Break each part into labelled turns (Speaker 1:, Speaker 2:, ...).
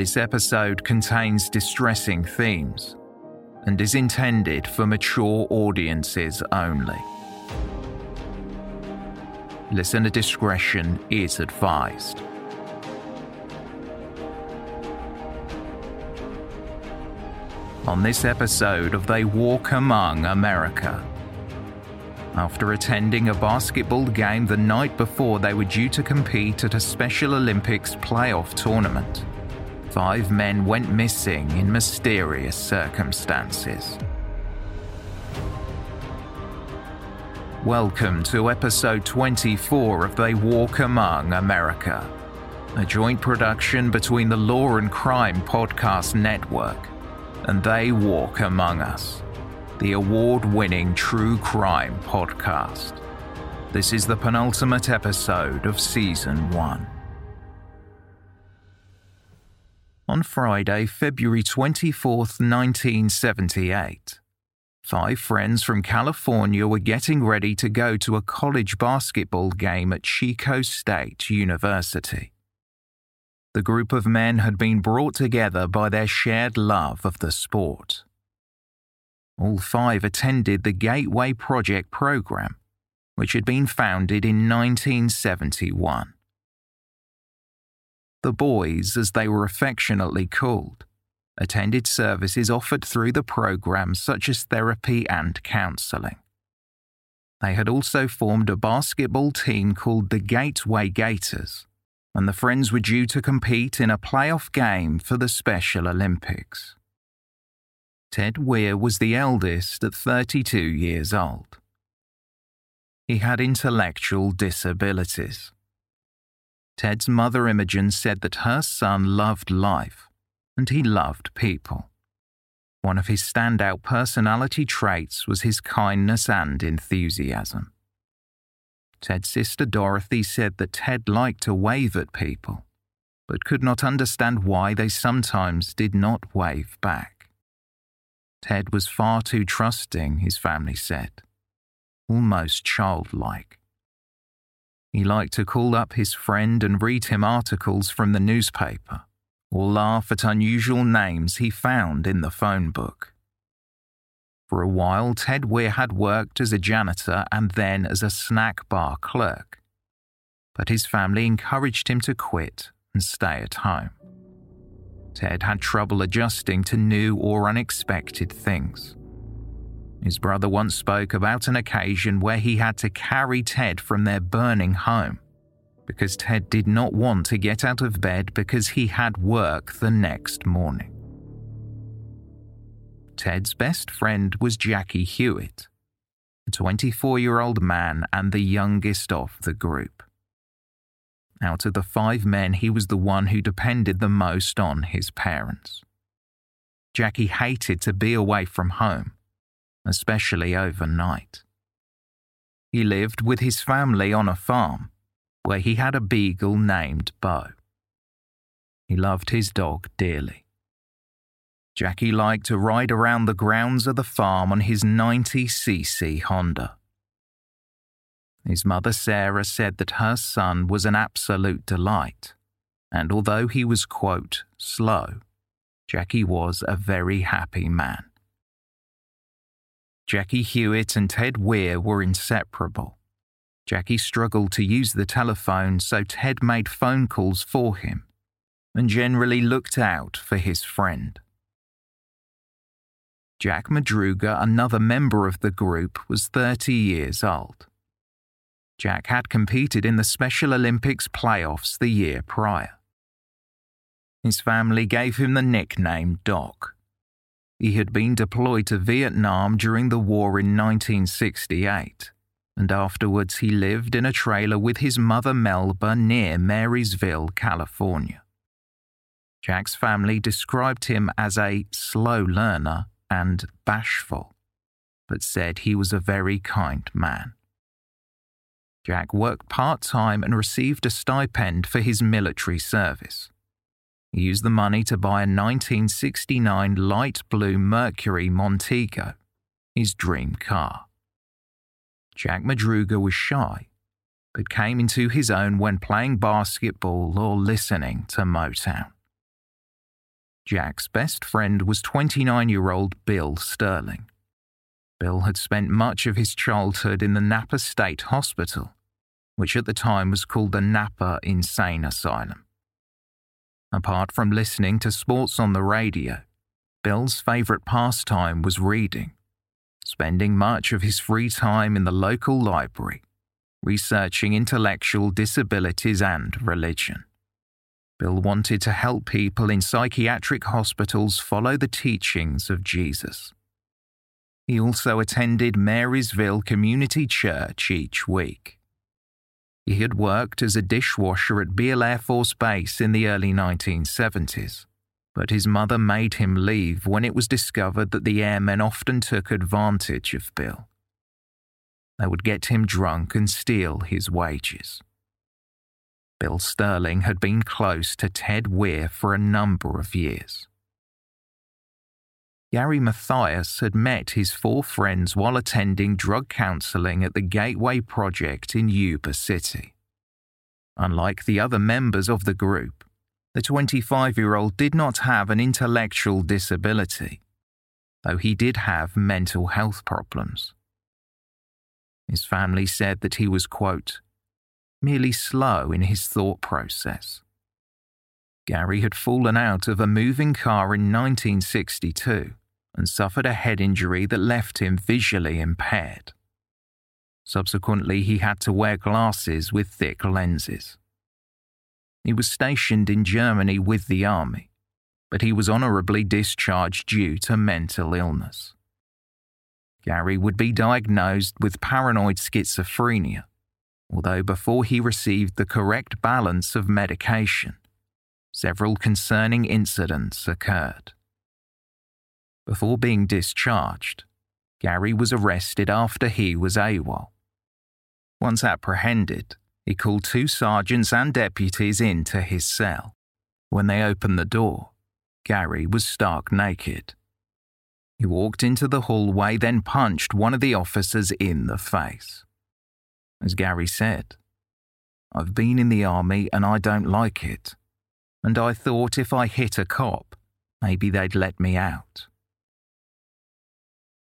Speaker 1: This episode contains distressing themes and is intended for mature audiences only. Listener discretion is advised. On this episode of They Walk Among America, after attending a basketball game the night before they were due to compete at a Special Olympics playoff tournament, five men went missing in mysterious circumstances. Welcome to episode 24 of They Walk Among America, a joint production between the Law and Crime Podcast Network and They Walk Among Us, the award winning true crime podcast. This is the penultimate episode of season one. On Friday, February 24, 1978, five friends from California were getting ready to go to a college basketball game at Chico State University. The group of men had been brought together by their shared love of the sport. All five attended the Gateway Project program, which had been founded in 1971. The boys, as they were affectionately called, attended services offered through the program such as therapy and counselling. They had also formed a basketball team called the Gateway Gators, and the friends were due to compete in a playoff game for the Special Olympics. Ted Weir was the eldest at 32 years old. He had intellectual disabilities. Ted's mother Imogen said that her son loved life and he loved people. One of his standout personality traits was his kindness and enthusiasm. Ted's sister Dorothy said that Ted liked to wave at people, but could not understand why they sometimes did not wave back. Ted was far too trusting, his family said, almost childlike. He liked to call up his friend and read him articles from the newspaper, or laugh at unusual names he found in the phone book. For a while, Ted Weir had worked as a janitor and then as a snack bar clerk. But his family encouraged him to quit and stay at home. Ted had trouble adjusting to new or unexpected things. His brother once spoke about an occasion where he had to carry Ted from their burning home because Ted did not want to get out of bed because he had work the next morning. Ted's best friend was Jackie Huett, a 24 year old man and the youngest of the group. Out of the five men, he was the one who depended the most on his parents. Jackie hated to be away from home, especially overnight. He lived with his family on a farm where he had a beagle named Bo. He loved his dog dearly. Jackie liked to ride around the grounds of the farm on his 90cc Honda. His mother Sarah said that her son was an absolute delight, And although he was, quote, slow, Jackie was a very happy man. Jackie Huett and Ted Weir were inseparable. Jackie struggled to use the telephone, so Ted made phone calls for him and generally looked out for his friend. Jack Madruga, another member of the group, was 30 years old. Jack had competed in the Special Olympics playoffs the year prior. His family gave him the nickname Doc. He had been deployed to Vietnam during the war in 1968 and afterwards he lived in a trailer with his mother Melba near Marysville, California. Jack's family described him as a slow learner and bashful, but said he was a very kind man. Jack worked part time and received a stipend for his military service. Used the money to buy a 1969 light blue Mercury Montego, his dream car. Jack Madruga was shy, but came into his own when playing basketball or listening to Motown. Jack's best friend was 29 year old Bill Sterling. Bill had spent much of his childhood in the Napa State Hospital, which at the time was called the Napa Insane Asylum. Apart from listening to sports on the radio, Bill's favourite pastime was reading spending much of his free time in the local library, researching intellectual disabilities and religion. Bill wanted to help people in psychiatric hospitals follow the teachings of Jesus. He also attended Marysville Community Church each week. He had worked as a dishwasher at Beale Air Force Base in the early 1970s but his mother made him leave when it was discovered that the airmen often took advantage of Bill. They would get him drunk and steal his wages. Bill Sterling had been close to Ted Weir for a number of years. Gary Mathias had met his four friends while attending drug counseling at the Gateway Project in Yuba City. Unlike the other members of the group, the 25 year old did not have an intellectual disability, though he did have mental health problems. His family said that he was, quote, merely slow in his thought process. Gary had fallen out of a moving car in 1962 and suffered a head injury that left him visually impaired. Subsequently, he had to wear glasses with thick lenses. He was stationed in Germany with the army, but he was honorably discharged due to mental illness. Gary would be diagnosed with paranoid schizophrenia, although before he received the correct balance of medication, several concerning incidents occurred. Before being discharged, Gary was arrested after he was AWOL. Once apprehended, he called two sergeants and deputies into his cell. When they opened the door, Gary was stark naked. He walked into the hallway, then punched one of the officers in the face. As Gary said, I've been in the army and I don't like it, and I thought if I hit a cop, maybe they'd let me out.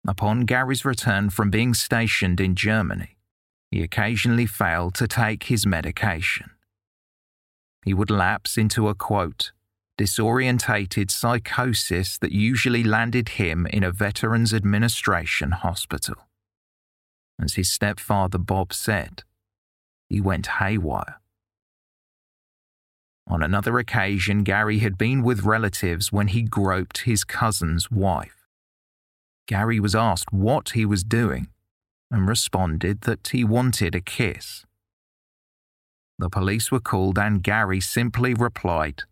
Speaker 1: Upon Gary's return from being stationed in Germany, he occasionally failed to take his medication. He would lapse into a quote, disorientated psychosis that usually landed him in a Veterans Administration hospital. As his stepfather Bob said, he went haywire. On another occasion, Gary had been with relatives when he groped his cousin's wife. Gary was asked what he was doing, and responded that he wanted a kiss. The police were called, and Gary simply replied,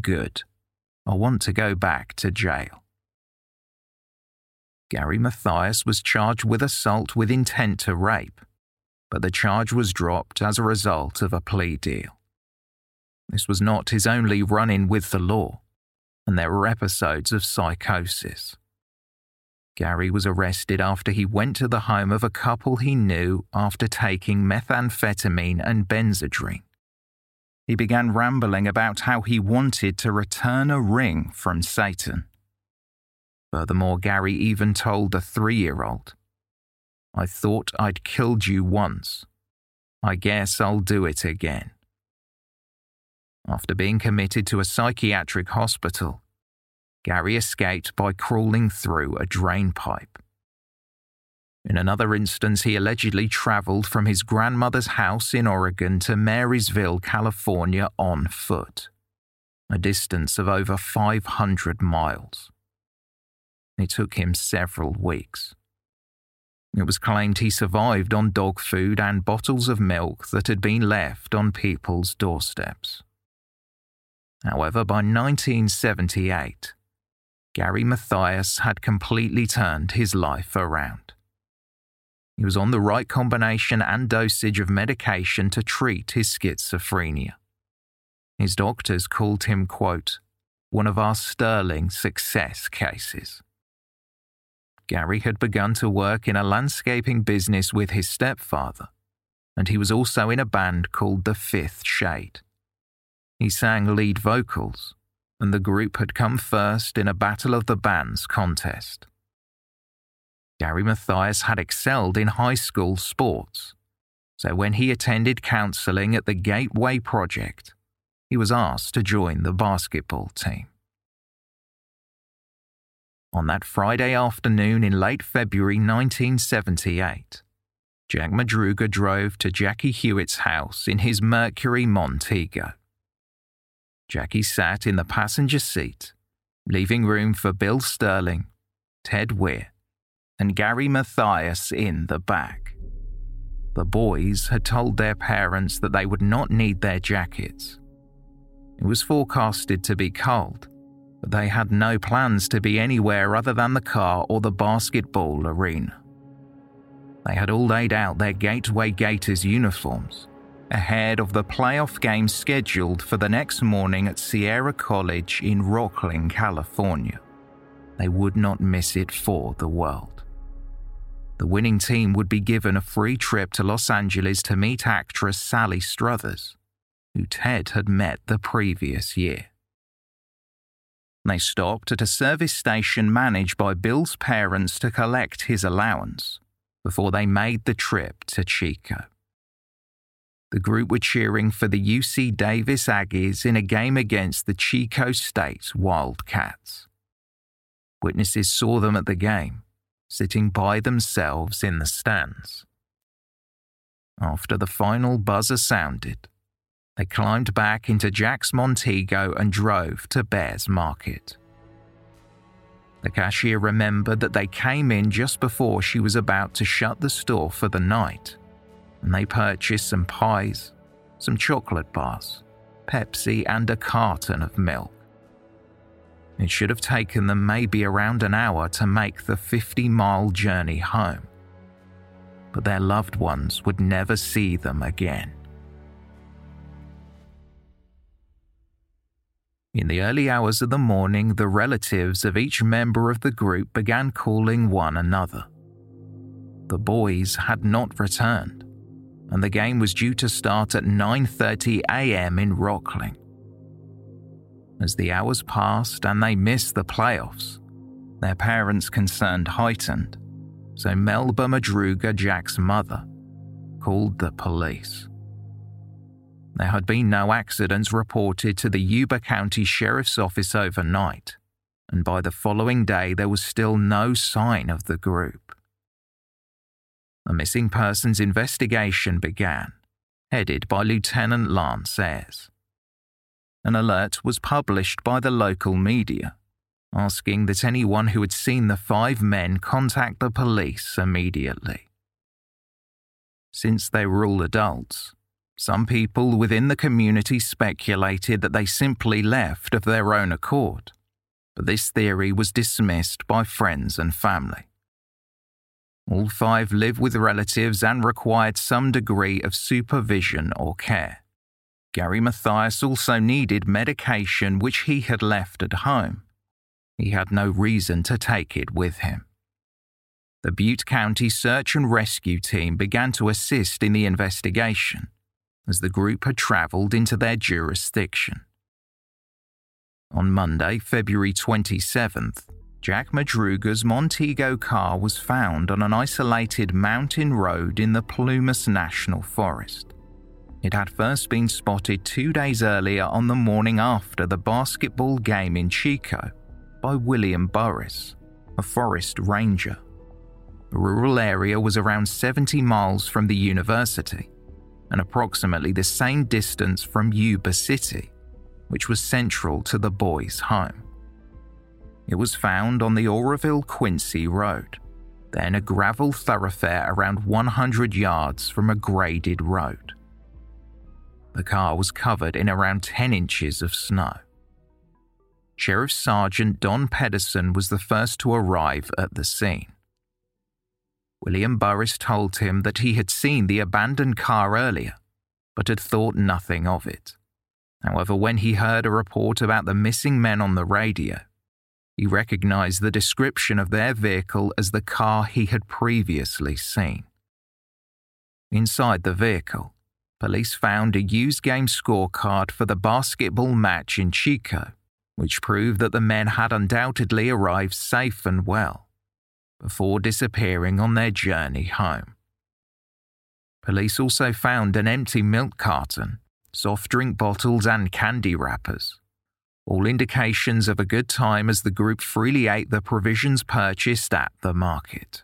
Speaker 1: Good. I want to go back to jail. Gary Mathias was charged with assault with intent to rape, but the charge was dropped as a result of a plea deal. This was not his only run in with the law, and there were episodes of psychosis. Gary was arrested after he went to the home of a couple he knew after taking methamphetamine and Benzedrine. he began rambling about how he wanted to return a ring from Satan. Furthermore, Gary even told the three year old, I thought I'd killed you once. I guess I'll do it again. After being committed to a psychiatric hospital, Gary escaped by crawling through a drain pipe. In another instance, he allegedly traveled from his grandmother's house in Oregon to Marysville, California on foot, a distance of over 500 miles. It took him several weeks. It was claimed he survived on dog food and bottles of milk that had been left on people's doorsteps. However, by 1978, Gary Mathias had completely turned his life around. He was on the right combination and dosage of medication to treat his schizophrenia. His doctors called him, quote, one of our sterling success cases. Gary had begun to work in a landscaping business with his stepfather, and he was also in a band called The Fifth Shade. He sang lead vocals, the group had come first in a Battle of the Bands contest. Gary Mathias had excelled in high school sports, so when he attended counseling at the Gateway Project, he was asked to join the basketball team. On that Friday afternoon in late February 1978, Jack Madruga drove to Jackie Huett's house in his Mercury Montego. Jackie sat in the passenger seat, leaving room for Bill Sterling, Ted Weir, and Gary Mathias in the back. The boys had told their parents that they would not need their jackets. It was forecasted to be cold, but they had no plans to be anywhere other than the car or the basketball arena. They had all laid out their Gateway Gators uniforms ahead of the playoff game scheduled for the next morning at Sierra College in Rocklin, California. They would not miss it for the world. The winning team would be given a free trip to Los Angeles to meet actress Sally Struthers, who Ted had met the previous year. They stopped at a service station managed by Bill's parents to collect his allowance before they made the trip to Chico. The group were cheering for the UC Davis Aggies in a game against the Chico State Wildcats. Witnesses saw them at the game sitting by themselves in the stands. After the final buzzer sounded, they climbed back into Jack's Montego and drove to Behr's Market. The cashier remembered that they came in just before she was about to shut the store for the night, and they purchased some pies, some chocolate bars, Pepsi, and a carton of milk. It should have taken them maybe around an hour to make the 50 mile journey home. But their loved ones would never see them again. In the early hours of the morning, the relatives of each member of the group began calling one another. The boys had not returned, and the game was due to start at 9:30 a.m. in Rocklin. As the hours passed and they missed the playoffs, their parents' concern heightened, so Melba Madruga, Jack's mother, called the police. There had been no accidents reported to the Yuba County Sheriff's Office overnight, and by the following day there was still no sign of the group. A missing persons investigation began, headed by Lieutenant Lance Ayres an alert was published by the local media, asking that anyone who had seen the five men contact the police immediately. Since they were all adults, some people within the community speculated that they simply left of their own accord, but this theory was dismissed by friends and family. All five live with relatives and required some degree of supervision or care. Gary Mathias also needed medication which he had left at home. He had no reason to take it with him. The Butte County Search and Rescue Team began to assist in the investigation, as the group had travelled into their jurisdiction. On Monday, February 27th, Jack Madruga's Montego car was found on an isolated mountain road in the Plumas National Forest. It had first been spotted two days earlier on the morning after the basketball game in Chico by William Burris, a forest ranger. The rural area was around 70 miles from the university and approximately the same distance from Yuba City, which was central to the boys' home. It was found on the Oroville Quincy Road, then a gravel thoroughfare around 100 yards from a graded road. The car was covered in around 10 inches of snow. Sheriff Sergeant Don Pedersen was the first to arrive at the scene. William Burris told him that he had seen the abandoned car earlier, but had thought nothing of it. However, when he heard a report about the missing men on the radio, he recognized the description of their vehicle as the car he had previously seen. Inside the vehicle, police found a used game scorecard for the basketball match in Chico, which proved that the men had undoubtedly arrived safe and well before disappearing on their journey home. Police also found an empty milk carton soft drink bottles, and candy wrappers. All indications of a good time as the group freely ate the provisions purchased at the market.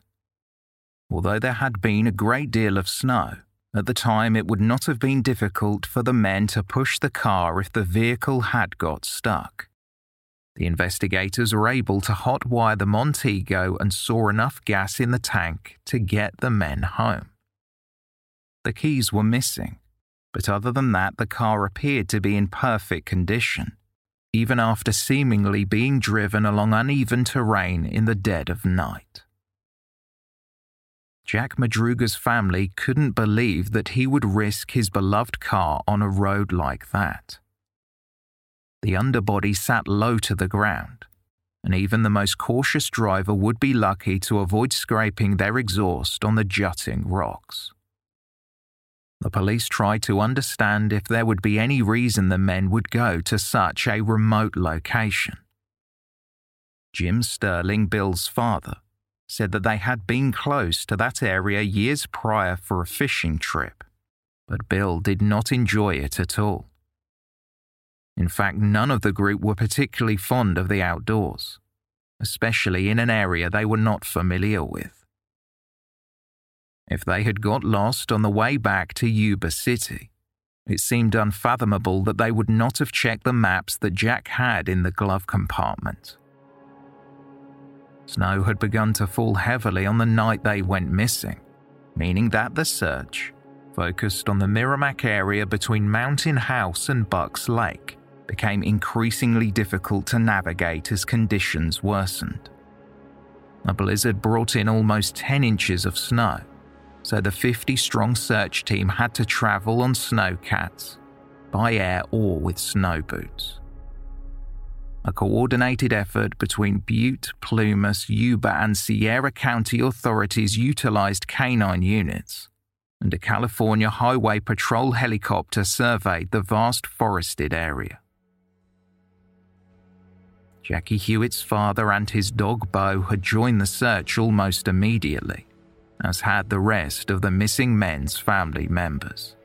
Speaker 1: Although there had been a great deal of snow, at the time it would not have been difficult for the men to push the car if the vehicle had got stuck. The investigators were able to hotwire the Montego and saw enough gas in the tank to get the men home. The keys were missing, but other than that, the car appeared to be in perfect condition, even after seemingly being driven along uneven terrain in the dead of night. Jack Madruga's family couldn't believe that he would risk his beloved car on a road like that. The underbody sat low to the ground, and even the most cautious driver would be lucky to avoid scraping their exhaust on the jutting rocks. The police tried to understand if there would be any reason the men would go to such a remote location. Jim Sterling, Bill's father, said that they had been close to that area years prior for a fishing trip, but Bill did not enjoy it at all. In fact, none of the group were particularly fond of the outdoors, especially in an area they were not familiar with. If they had got lost on the way back to Yuba City, it seemed unfathomable that they would not have checked the maps that Jack had in the glove compartment. Snow had begun to fall heavily on the night they went missing, meaning that the search, focused on the Merrimac area between Mountain House and Bucks Lake, became increasingly difficult to navigate as conditions worsened. A blizzard brought in almost 10 inches of snow, so the 50 strong search team had to travel on snowcats, by air or with snow boots. A coordinated effort between Butte, Plumas, Yuba, and Sierra County authorities utilized canine units, and a California Highway Patrol helicopter surveyed the vast forested area. Jackie Huett's father and his dog Bo had joined the search almost immediately as had the rest of the missing men's family members.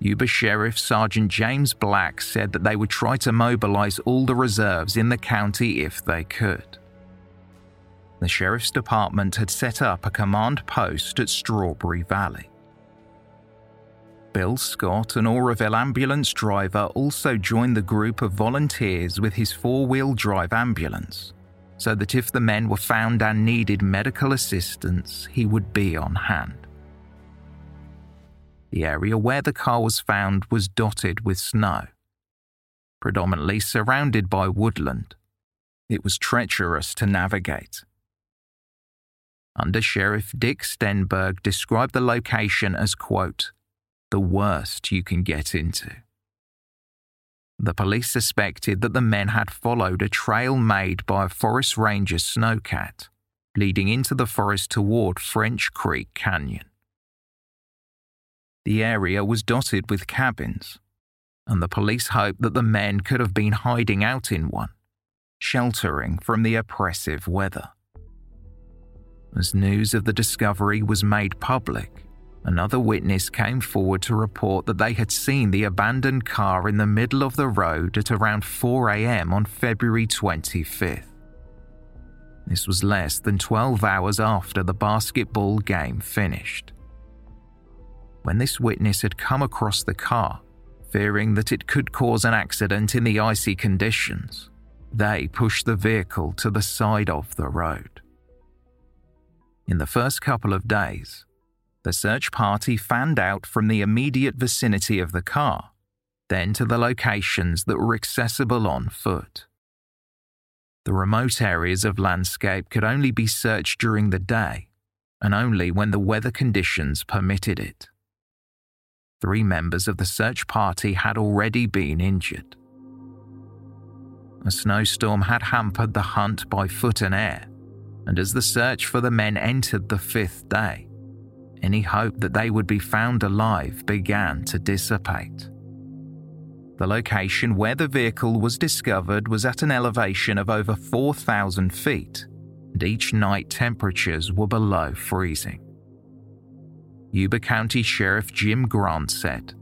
Speaker 1: Yuba Sheriff Sergeant James Black said that they would try to mobilize all the reserves in the county if they could. The Sheriff's Department had set up a command post at Strawberry Valley. Bill Scott, an Oroville ambulance driver, also joined the group of volunteers with his four wheel drive ambulance so that if the men were found and needed medical assistance, he would be on hand. The area where the car was found was dotted with snow, predominantly surrounded by woodland. It was treacherous to navigate. Under Sheriff Dick Stenberg described the location as, quote, the worst you can get into. The police suspected that the men had followed a trail made by a forest ranger's snowcat, leading into the forest toward French Creek Canyon. The area was dotted with cabins, and the police hoped that the men could have been hiding out in one, sheltering from the oppressive weather. As news of the discovery was made public, another witness came forward to report that they had seen the abandoned car in the middle of the road at around 4 am on February 25th. This was less than 12 hours after the basketball game finished. When this witness had come across the car, fearing that it could cause an accident in the icy conditions, they pushed the vehicle to the side of the road. In the first couple of days, the search party fanned out from the immediate vicinity of the car, then to the locations that were accessible on foot. The remote areas of landscape could only be searched during the day and only when the weather conditions permitted it. Three members of the search party had already been injured. A snowstorm had hampered the hunt by foot and air, and as the search for the men entered the fifth day, any hope that they would be found alive began to dissipate. The location where the vehicle was discovered was at an elevation of over 4,000 feet, and each night temperatures were below freezing. Yuba County Sheriff Jim Grant said,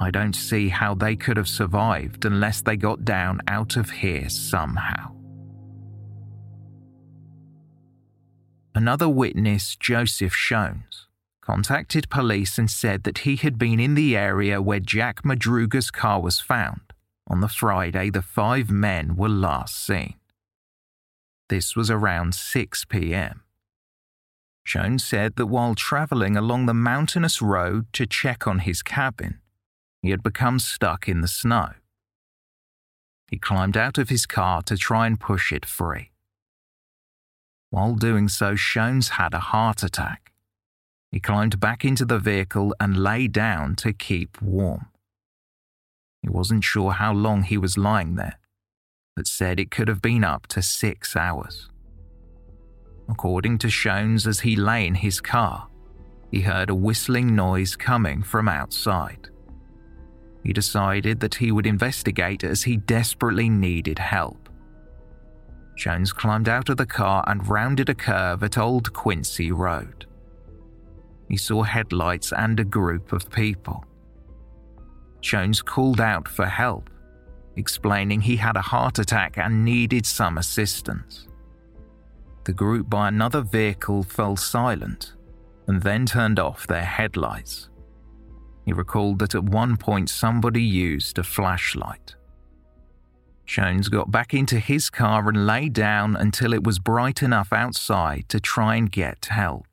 Speaker 1: I don't see how they could have survived unless they got down out of here somehow. Another witness, Joseph Shones, contacted police and said that he had been in the area where Jack Madruga's car was found on the Friday the five men were last seen. This was around 6 pm. Shones said that while travelling along the mountainous road to check on his cabin, he had become stuck in the snow. He climbed out of his car to try and push it free. While doing so, Shones had a heart attack. He climbed back into the vehicle and lay down to keep warm. He wasn't sure how long he was lying there, but said it could have been up to six hours. According to Shones, as he lay in his car, he heard a whistling noise coming from outside. He decided that he would investigate as he desperately needed help. Shones climbed out of the car and rounded a curve at Old Quincy Road he saw headlights and a group of people. Shones called out for help, explaining he had a heart attack and needed some assistance. The group by another vehicle fell silent and then turned off their headlights. He recalled that at one point somebody used a flashlight. Shones got back into his car and lay down until it was bright enough outside to try and get help.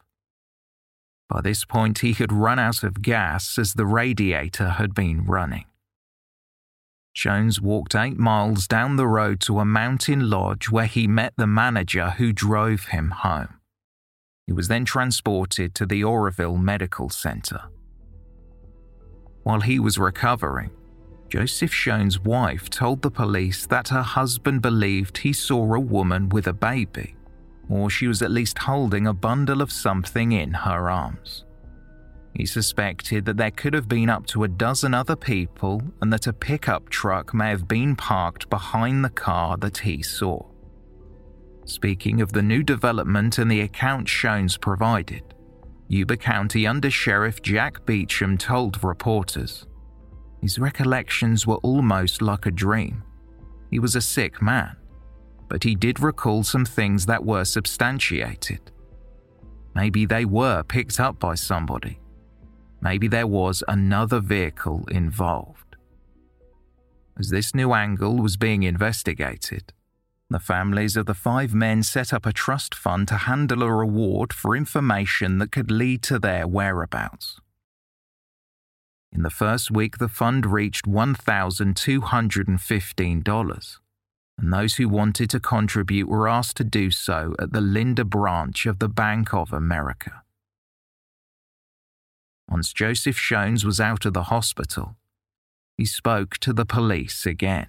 Speaker 1: By this point, he had run out of gas as the radiator had been running. Shones walked eight miles down the road to a mountain lodge where he met the manager who drove him home. He was then transported to the Oroville Medical Center. While he was recovering, Joseph Shones' wife told the police that her husband believed he saw a woman with a baby or she was at least holding a bundle of something in her arms. He suspected that there could have been up to a dozen other people and that a pickup truck may have been parked behind the car that he saw. Speaking of the new development and the account Shones provided, Yuba County Under Sheriff Jack Beecham told reporters his recollections were almost like a dream. He was a sick man, but he did recall some things that were substantiated. Maybe they were picked up by somebody. Maybe there was another vehicle involved. As this new angle was being investigated, the families of the five men set up a trust fund to handle a reward for information that could lead to their whereabouts. In the first week, the fund reached $1,215 and those who wanted to contribute were asked to do so at the Linda branch of the Bank of America. Once Joseph Shones was out of the hospital, he spoke to the police again.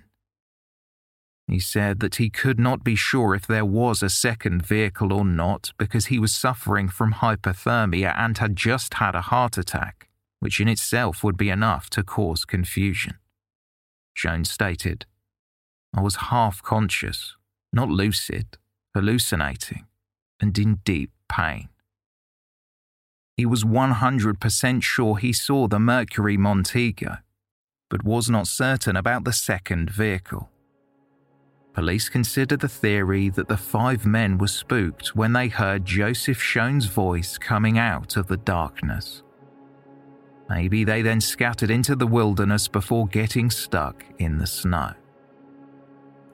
Speaker 1: He said that he could not be sure if there was a second vehicle or not because he was suffering from hypothermia and had just had a heart attack, which in itself would be enough to cause confusion. Shones stated, I was half conscious, not lucid, hallucinating, and in deep pain. He was 100% sure he saw the Mercury Montego, but was not certain about the second vehicle. Police consider the theory that the five men were spooked when they heard Joseph Shones' voice coming out of the darkness. Maybe they then scattered into the wilderness before getting stuck in the snow.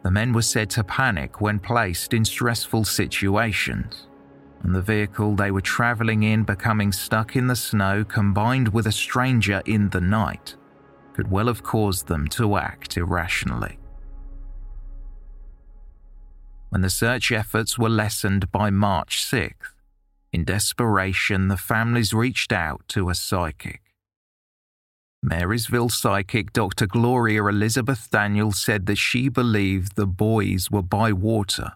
Speaker 1: The men were said to panic when placed in stressful situations, and the vehicle they were travelling in becoming stuck in the snow combined with a stranger in the night could well have caused them to act irrationally when the search efforts were lessened by March 6th. In desperation, the families reached out to a psychic. Marysville psychic Dr. Gloria Elizabeth Daniel said that she believed the boys were by water,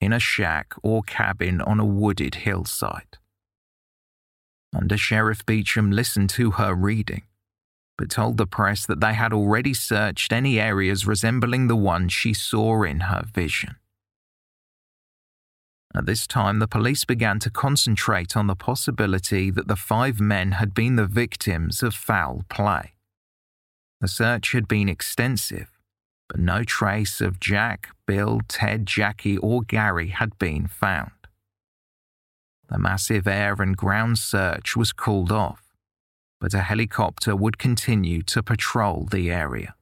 Speaker 1: in a shack or cabin on a wooded hillside. Under Sheriff Beecham listened to her reading, but told the press that they had already searched any areas resembling the one she saw in her vision. At this time, the police began to concentrate on the possibility that the five men had been the victims of foul play. The search had been extensive, but no trace of Jack, Bill, Ted, Jackie, or Gary had been found. The massive air and ground search was called off, but a helicopter would continue to patrol the area.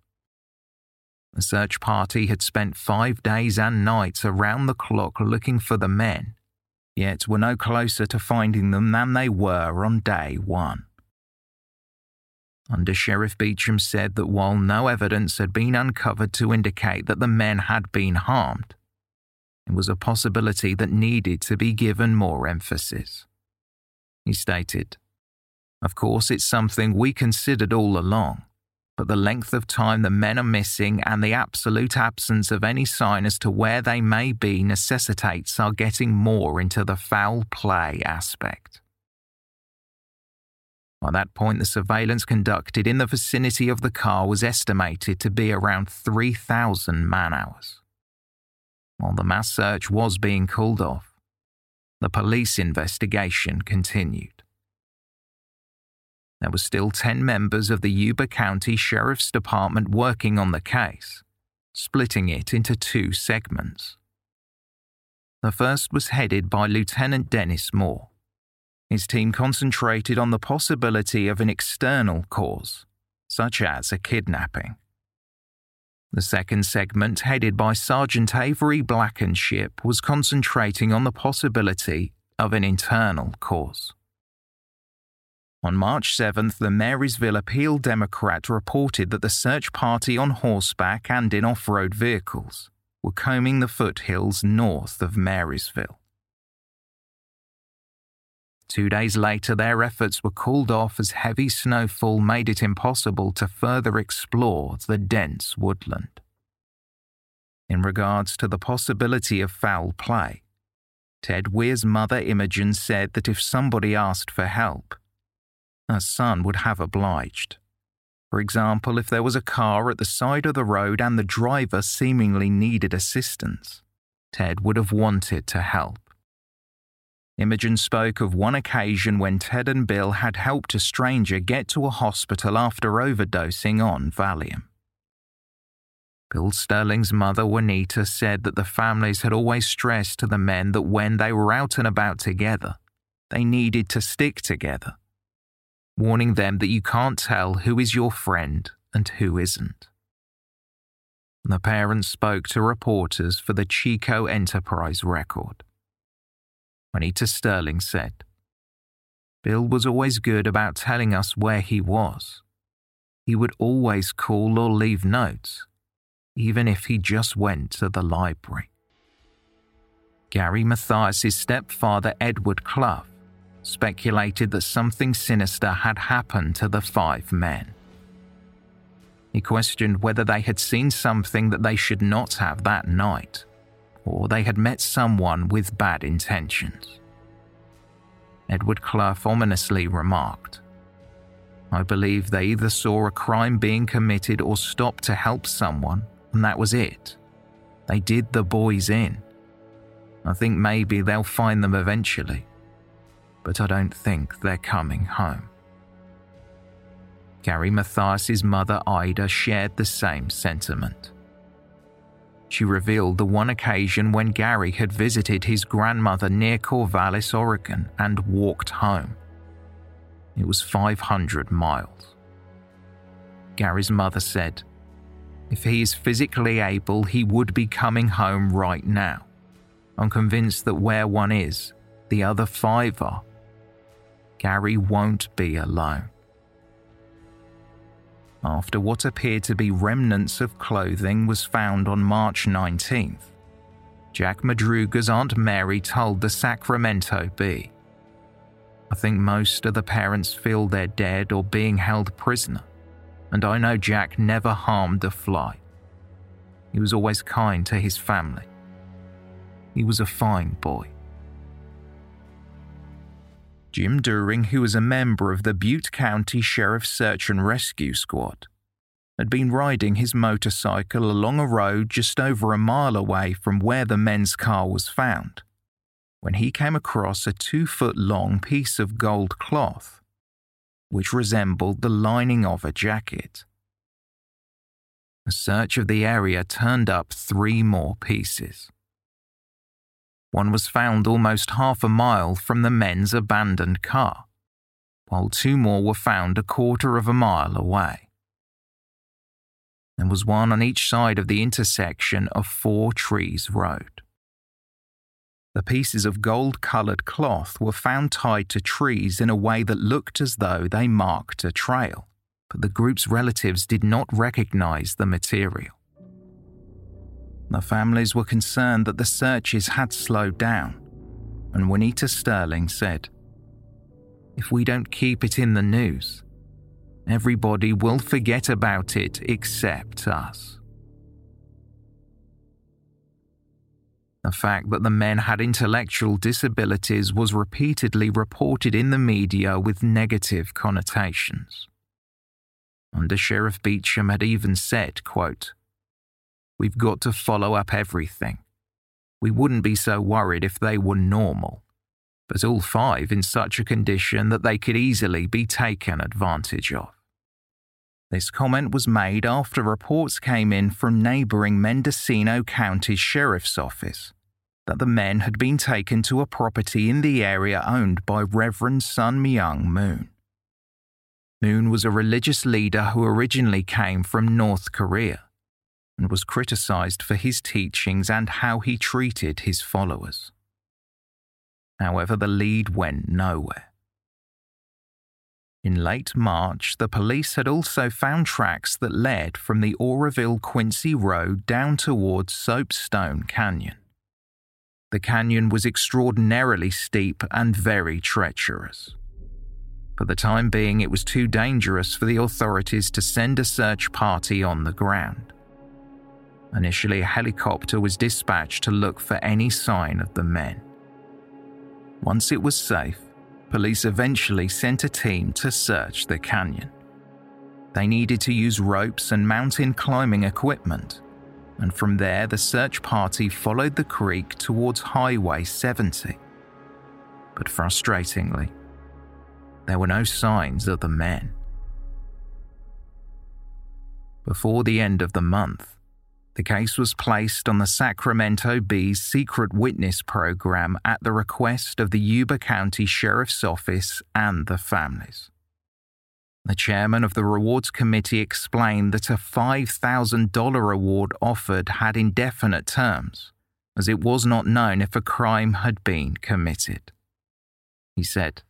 Speaker 1: The search party had spent five days and nights around the clock looking for the men, yet were no closer to finding them than they were on day one. Under Sheriff Beecham said that while no evidence had been uncovered to indicate that the men had been harmed, it was a possibility that needed to be given more emphasis. He stated, Of course, it's something we considered all along but the length of time the men are missing and the absolute absence of any sign as to where they may be necessitates our getting more into the foul play aspect. By that point, the surveillance conducted in the vicinity of the car was estimated to be around 3,000 man hours. While the mass search was being called off, the police investigation continued. There were still 10 members of the Yuba County Sheriff's Department working on the case, splitting it into two segments. The first was headed by Lieutenant Dennis Moore. His team concentrated on the possibility of an external cause, such as a kidnapping. The second segment, headed by Sergeant Avery Blankenship, was concentrating on the possibility of an internal cause. On March 7th, the Marysville Appeal Democrat reported that the search party on horseback and in off road vehicles were combing the foothills north of Marysville. Two days later, their efforts were called off as heavy snowfall made it impossible to further explore the dense woodland. In regards to the possibility of foul play, Ted Weir's mother Imogen said that if somebody asked for help, her son would have obliged. For example, if there was a car at the side of the road and the driver seemingly needed assistance, Ted would have wanted to help. Imogen spoke of one occasion when Ted and Bill had helped a stranger get to a hospital after overdosing on Valium. Bill Sterling's mother, Juanita, said that the families had always stressed to the men that when they were out and about together, they needed to stick together warning them that you can't tell who is your friend and who isn't. The parents spoke to reporters for the Chico Enterprise record. Anita Sterling said, Bill was always good about telling us where he was. He would always call or leave notes, even if he just went to the library. Gary Mathias's stepfather, Edward Clough, speculated that something sinister had happened to the five men. He questioned whether they had seen something that they should not have that night, or they had met someone with bad intentions. Edward Clough ominously remarked, I believe they either saw a crime being committed or stopped to help someone, and that was it. They did the boys in. I think maybe they'll find them eventually, but I don't think they're coming home. Gary Mathias's mother Ida shared the same sentiment. She revealed the one occasion when Gary had visited his grandmother near Corvallis, Oregon, and walked home. It was 500 miles. Gary's mother said, If he is physically able, he would be coming home right now. I'm convinced that where one is, the other five are. Gary won't be alone. After what appeared to be remnants of clothing was found on March 19th, Jack Madruga's Aunt Mary told the Sacramento Bee I think most of the parents feel they're dead or being held prisoner, and I know Jack never harmed a fly. He was always kind to his family. He was a fine boy. Jim During, who was a member of the Butte County Sheriff's Search and Rescue Squad, had been riding his motorcycle along a road just over a mile away from where the men's car was found when he came across a two foot long piece of gold cloth, which resembled the lining of a jacket. A search of the area turned up three more pieces. One was found almost half a mile from the men's abandoned car, while two more were found a quarter of a mile away. There was one on each side of the intersection of Four Trees Road. The pieces of gold coloured cloth were found tied to trees in a way that looked as though they marked a trail, but the group's relatives did not recognise the material. The families were concerned that the searches had slowed down, and Juanita Sterling said, If we don't keep it in the news, everybody will forget about it except us. The fact that the men had intellectual disabilities was repeatedly reported in the media with negative connotations. Under Sheriff Beecham had even said, quote, We've got to follow up everything. We wouldn't be so worried if they were normal, but all five in such a condition that they could easily be taken advantage of. This comment was made after reports came in from neighbouring Mendocino County Sheriff's Office that the men had been taken to a property in the area owned by Reverend Sun Myung Moon. Moon was a religious leader who originally came from North Korea and was criticized for his teachings and how he treated his followers. However, the lead went nowhere. In late March, the police had also found tracks that led from the Oroville Quincy Road down towards Soapstone Canyon. The canyon was extraordinarily steep and very treacherous. For the time being, it was too dangerous for the authorities to send a search party on the ground. Initially, a helicopter was dispatched to look for any sign of the men. Once it was safe, police eventually sent a team to search the canyon. They needed to use ropes and mountain climbing equipment, and from there the search party followed the creek towards Highway 70. But frustratingly, there were no signs of the men. Before the end of the month, the case was placed on the Sacramento Bee's secret witness program at the request of the Yuba County Sheriff's Office and the families. The chairman of the rewards committee explained that a $5,000 reward offered had indefinite terms, as it was not known if a crime had been committed. He said,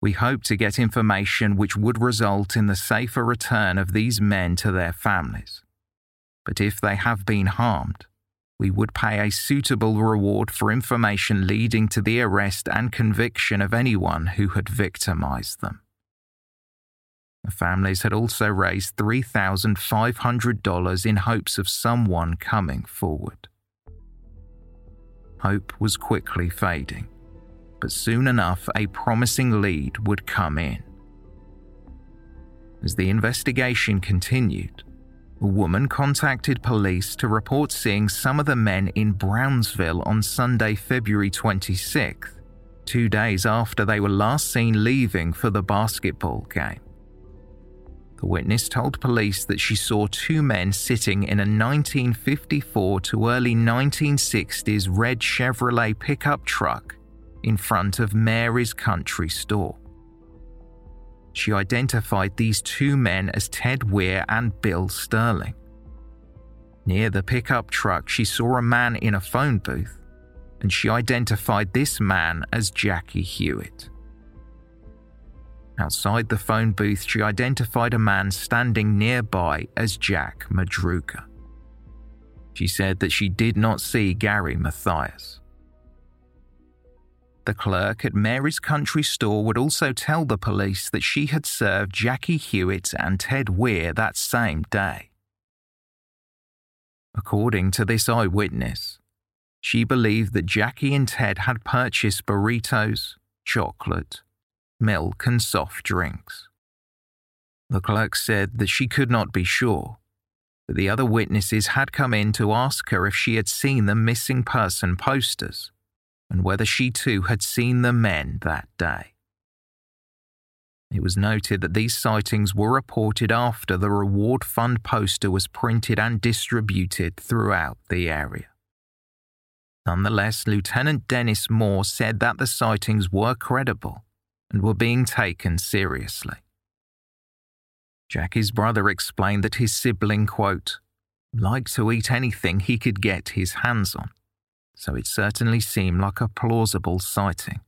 Speaker 1: We hope to get information which would result in the safer return of these men to their families but if they have been harmed, we would pay a suitable reward for information leading to the arrest and conviction of anyone who had victimized them. The families had also raised $3,500 in hopes of someone coming forward. Hope was quickly fading, but soon enough a promising lead would come in. As the investigation continued, a woman contacted police to report seeing some of the men in Brownsville on Sunday, February 26th, two days after they were last seen leaving for the basketball game. The witness told police that she saw two men sitting in a 1954 to early 1960s red Chevrolet pickup truck in front of Mary's Country Store. She identified these two men as Ted Weiher and Bill Sterling. Near the pickup truck, she saw a man in a phone booth, and she identified this man as Jackie Huett. Outside the phone booth, she identified a man standing nearby as Jack Madruga. She said that she did not see Gary Mathias. The clerk at Mary's Country Store would also tell the police that she had served Jackie Huett and Ted Weiher that same day. According to this eyewitness, she believed that Jackie and Ted had purchased burritos, chocolate, milk, and soft drinks. The clerk said that she could not be sure, but the other witnesses had come in to ask her if she had seen the missing person posters and whether she too had seen the men that day. It was noted that these sightings were reported after the reward fund poster was printed and distributed throughout the area. Nonetheless, Lieutenant Dennis Moore said that the sightings were credible and were being taken seriously. Jackie's brother explained that his sibling, quote, liked to eat anything he could get his hands on, so it certainly seemed like a plausible sighting.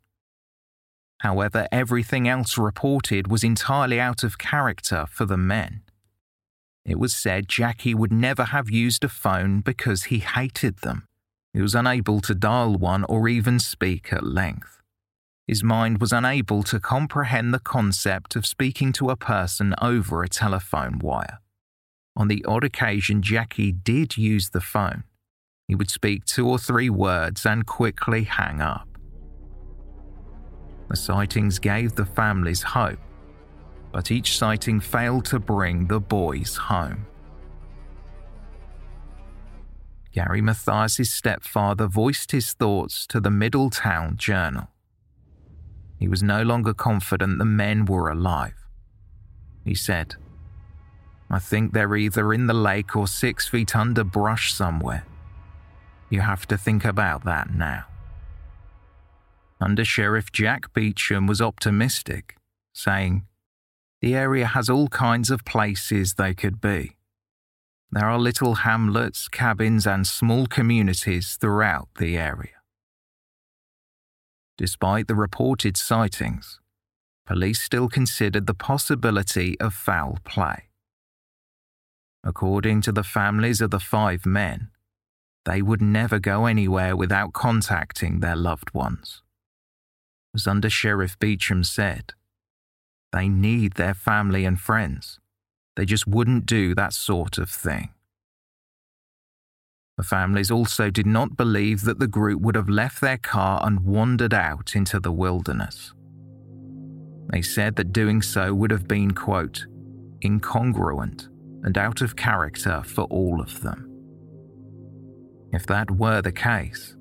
Speaker 1: However, everything else reported was entirely out of character for the men. It was said Jackie would never have used a phone because he hated them. He was unable to dial one or even speak at length. His mind was unable to comprehend the concept of speaking to a person over a telephone wire. On the odd occasion Jackie did use the phone, he would speak two or three words and quickly hang up. The sightings gave the families hope, but each sighting failed to bring the boys home. Gary Mathias' stepfather voiced his thoughts to the Middletown Journal. He was no longer confident the men were alive. He said, I think they're either in the lake or six feet under brush somewhere. You have to think about that now. Under Sheriff Jack Beecham was optimistic, saying, The area has all kinds of places they could be. There are little hamlets, cabins, and small communities throughout the area. Despite the reported sightings, police still considered the possibility of foul play. According to the families of the five men, they would never go anywhere without contacting their loved ones. As Under Sheriff Beecham said, they need their family and friends. They just wouldn't do that sort of thing. The families also did not believe that the group would have left their car and wandered out into the wilderness. They said that doing so would have been, quote, incongruent and out of character for all of them. If that were the case,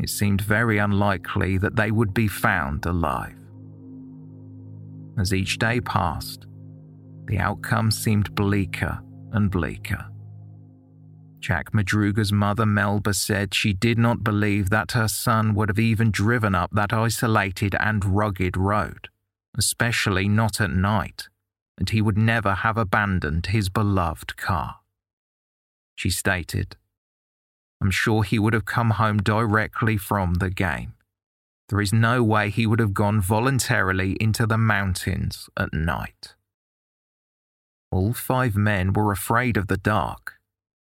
Speaker 1: it seemed very unlikely that they would be found alive. As each day passed, the outcome seemed bleaker and bleaker. Jack Madruga's mother, Melba, said she did not believe that her son would have even driven up that isolated and rugged road, especially not at night, and he would never have abandoned his beloved car. She stated, I'm sure he would have come home directly from the game. There is no way he would have gone voluntarily into the mountains at night. All five men were afraid of the dark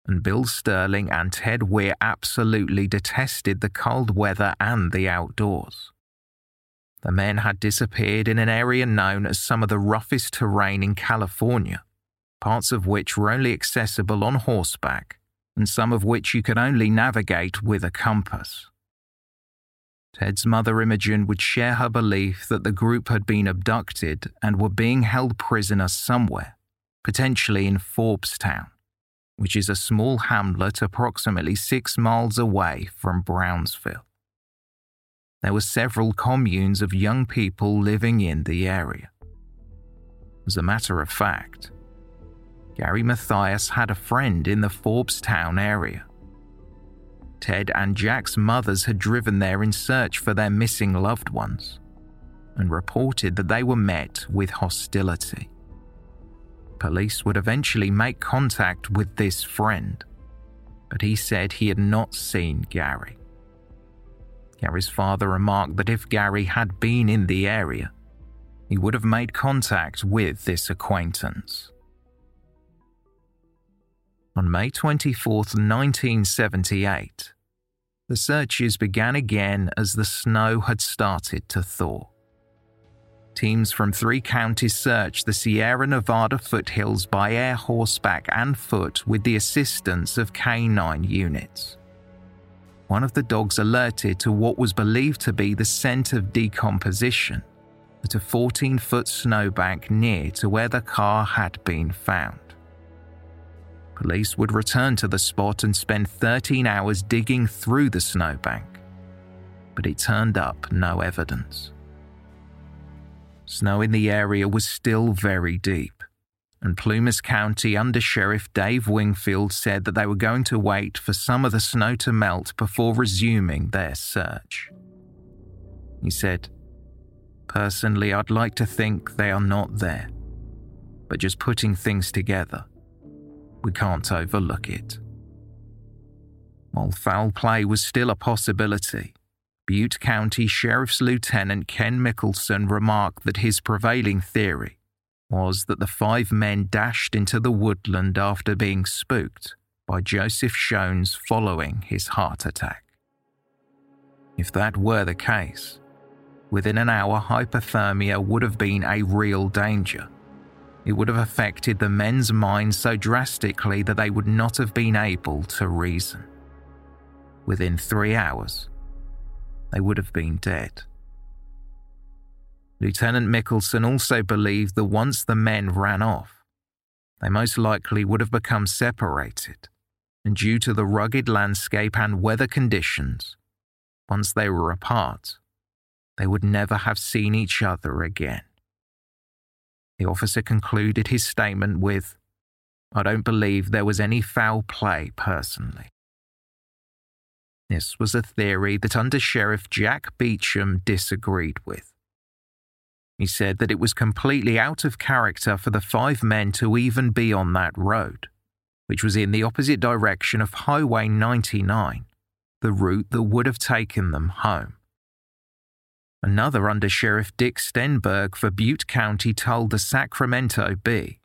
Speaker 1: and Bill Sterling and Ted Weiher absolutely detested the cold weather and the outdoors. The men had disappeared in an area known as some of the roughest terrain in California, parts of which were only accessible on horseback, and some of which you could only navigate with a compass. Ted's mother Imogen would share her belief that the group had been abducted and were being held prisoner somewhere, potentially in Forbestown, which is a small hamlet approximately six miles away from Brownsville. There were several communes of young people living in the area. As a matter of fact, Gary Mathias had a friend in the Forbestown area. Ted and Jack's mothers had driven there in search for their missing loved ones and reported that they were met with hostility. Police would eventually make contact with this friend, but he said he had not seen Gary. Gary's father remarked that if Gary had been in the area, he would have made contact with this acquaintance. On May 24, 1978, the searches began again as the snow had started to thaw. Teams from three counties searched the Sierra Nevada foothills by air, horseback, and foot with the assistance of canine units. One of the dogs alerted to what was believed to be the scent of decomposition at a 14 foot snowbank near to where the car had been found. Police would return to the spot and spend 13 hours digging through the snowbank, but it turned up no evidence. Snow in the area was still very deep, and Plumas County Under Sheriff Dave Wingfield said that they were going to wait for some of the snow to melt before resuming their search. He said, Personally, I'd like to think they are not there, but just putting things together we can't overlook it. While foul play was still a possibility, Butte County Sheriff's Lieutenant Ken Mickelson remarked that his prevailing theory was that the five men dashed into the woodland after being spooked by Joseph Shones following his heart attack. If that were the case, within an hour hypothermia would have been a real danger it would have affected the men's minds so drastically that they would not have been able to reason. Within three hours, they would have been dead. Lieutenant Mickelson also believed that once the men ran off, they most likely would have become separated, and due to the rugged landscape and weather conditions, once they were apart, they would never have seen each other again. The officer concluded his statement with, I don't believe there was any foul play personally. This was a theory that Under Sheriff Jack Beecham disagreed with. He said that it was completely out of character for the five men to even be on that road, which was in the opposite direction of Highway 99, the route that would have taken them home. Another Under Sheriff Dick Stenberg for Butte County told the Sacramento Bee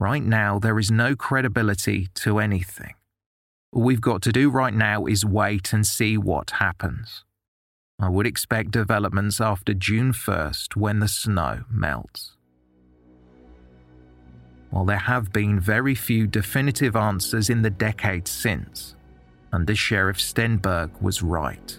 Speaker 1: Right now, there is no credibility to anything. All we've got to do right now is wait and see what happens. I would expect developments after June 1st when the snow melts. While there have been very few definitive answers in the decades since, Under Sheriff Stenberg was right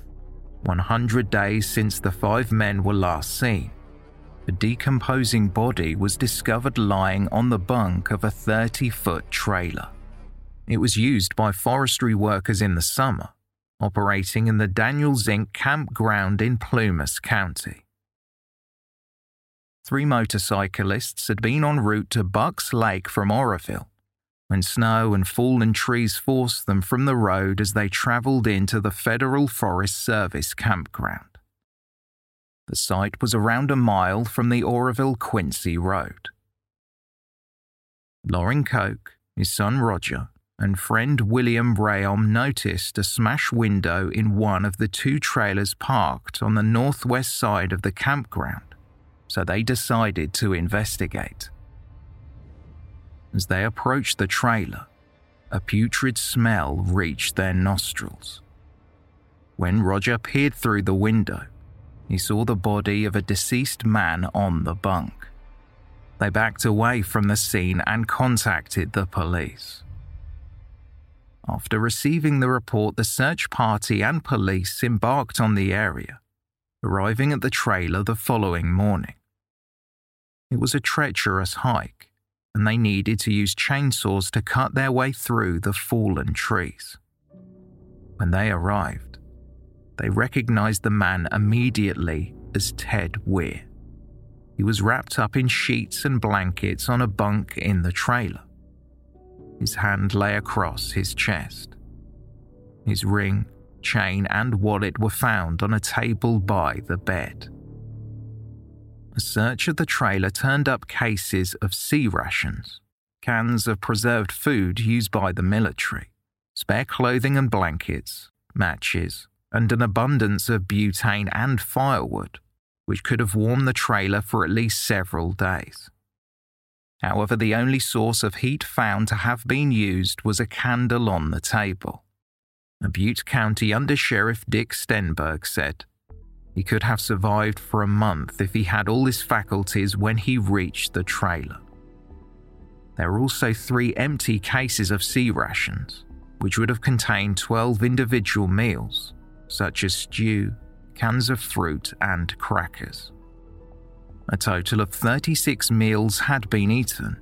Speaker 1: 100 days since the five men were last seen, a decomposing body was discovered lying on the bunk of a 30-foot trailer. It was used by forestry workers in the summer operating in the Daniel Zink campground in Plumas County. Three motorcyclists had been en route to Bucks Lake from Oroville when snow and fallen trees forced them from the road as they travelled into the Federal Forest Service campground. The site was around a mile from the Oroville Quincy Road. Loring Koch, his son Roger, and friend William Rayom noticed a smashed window in one of the two trailers parked on the northwest side of the campground, so they decided to investigate. As they approached the trailer, a putrid smell reached their nostrils. When Roger peered through the window, he saw the body of a deceased man on the bunk. They backed away from the scene and contacted the police. After receiving the report, the search party and police embarked on the area, arriving at the trailer the following morning. It was a treacherous hike, and they needed to use chainsaws to cut their way through the fallen trees. When they arrived, they recognized the man immediately as Ted Weiher. He was wrapped up in sheets and blankets on a bunk in the trailer. His hand lay across his chest. His ring, chain, and wallet were found on a table by the bed. A search of the trailer turned up cases of C rations, cans of preserved food used by the military, spare clothing and blankets, matches, and an abundance of butane and firewood, which could have warmed the trailer for at least several days. However, the only source of heat found to have been used was a candle on the table. Butte County Under Sheriff Dick Stenberg said he could have survived for a month if he had all his faculties when he reached the trailer. There were also three empty cases of C rations, which would have contained 12 individual meals, such as stew, cans of fruit, and crackers. A total of 36 meals had been eaten,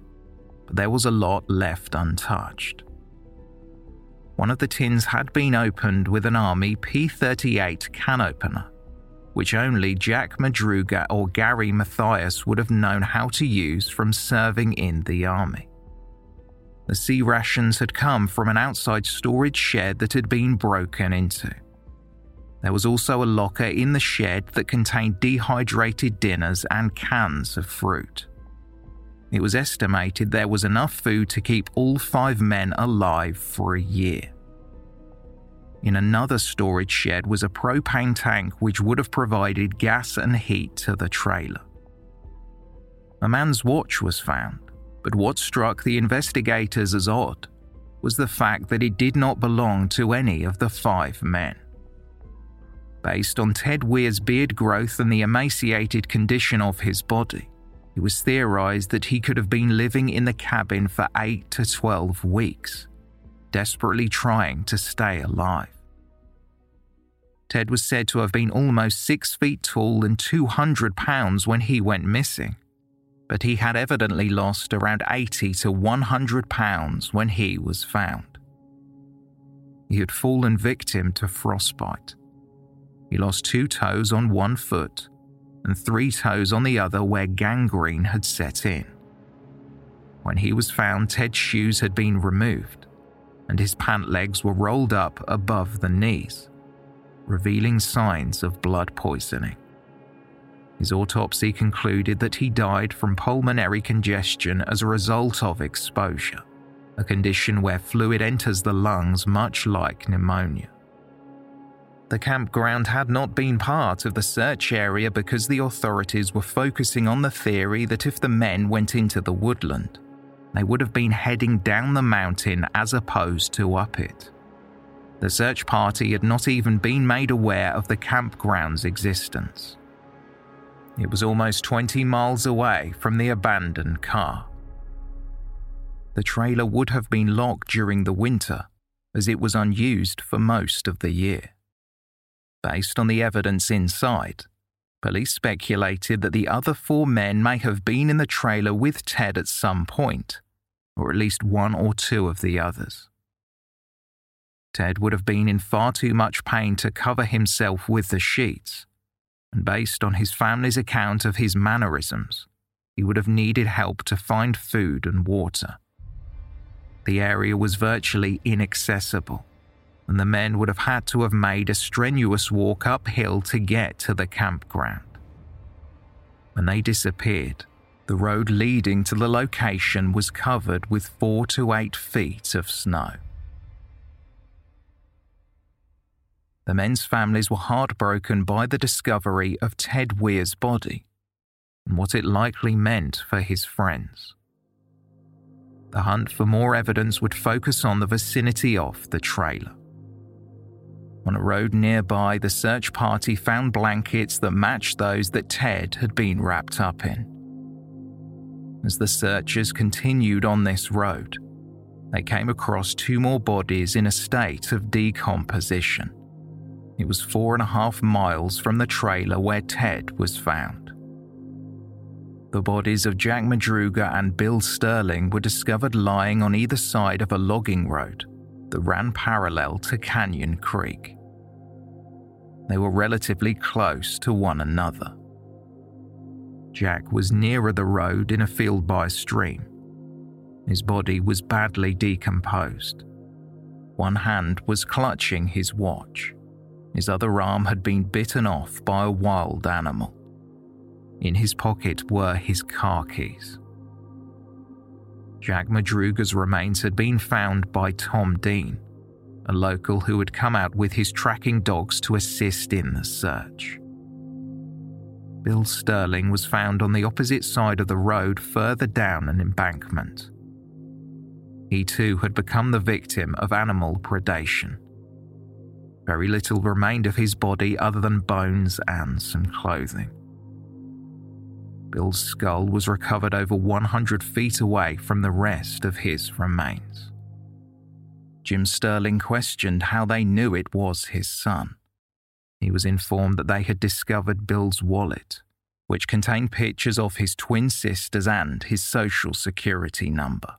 Speaker 1: but there was a lot left untouched. One of the tins had been opened with an Army P 38 can opener, which only Jack Madruga or Gary Mathias would have known how to use from serving in the Army. The C rations had come from an outside storage shed that had been broken into. There was also a locker in the shed that contained dehydrated dinners and cans of fruit. It was estimated there was enough food to keep all five men alive for a year. In another storage shed was a propane tank which would have provided gas and heat to the trailer. A man's watch was found, but what struck the investigators as odd was the fact that it did not belong to any of the five men. Based on Ted Weiher's beard growth and the emaciated condition of his body, it was theorized that he could have been living in the cabin for 8 to 12 weeks, desperately trying to stay alive. Ted was said to have been almost 6 feet tall and 200 pounds when he went missing, but he had evidently lost around 80 to 100 pounds when he was found. He had fallen victim to frostbite he lost two toes on one foot and three toes on the other where gangrene had set in. When he was found, Ted's shoes had been removed and his pant legs were rolled up above the knees, revealing signs of blood poisoning. His autopsy concluded that he died from pulmonary congestion as a result of exposure, a condition where fluid enters the lungs much like pneumonia. The campground had not been part of the search area because the authorities were focusing on the theory that if the men went into the woodland, they would have been heading down the mountain as opposed to up it. The search party had not even been made aware of the campground's existence. It was almost 20 miles away from the abandoned car. The trailer would have been locked during the winter, as it was unused for most of the year. Based on the evidence inside, police speculated that the other four men may have been in the trailer with Ted at some point, or at least one or two of the others. Ted would have been in far too much pain to cover himself with the sheets, and based on his family's account of his mannerisms, he would have needed help to find food and water. The area was virtually inaccessible, and the men would have had to have made a strenuous walk uphill to get to the campground. When they disappeared, the road leading to the location was covered with four to eight feet of snow. The men's families were heartbroken by the discovery of Ted Weiher's body and what it likely meant for his friends. The hunt for more evidence would focus on the vicinity of the trailer. On a road nearby, the search party found blankets that matched those that Ted had been wrapped up in. As the searchers continued on this road, they came across two more bodies in a state of decomposition. It was four and a half miles from the trailer where Ted was found. The bodies of Jack Madruga and Bill Sterling were discovered lying on either side of a logging road that ran parallel to Canyon Creek. They were relatively close to one another. Jack was nearer the road in a field by a stream. His body was badly decomposed. One hand was clutching his watch. His other arm had been bitten off by a wild animal. In his pocket were his car keys. Jack Madruga's remains had been found by Tom Dean, a local who had come out with his tracking dogs to assist in the search. Bill Sterling was found on the opposite side of the road further down an embankment. He too had become the victim of animal predation. Very little remained of his body other than bones and some clothing. Bill's skull was recovered over 100 feet away from the rest of his remains. Jim Sterling questioned how they knew it was his son. He was informed that they had discovered Bill's wallet, which contained pictures of his twin sisters and his social security number.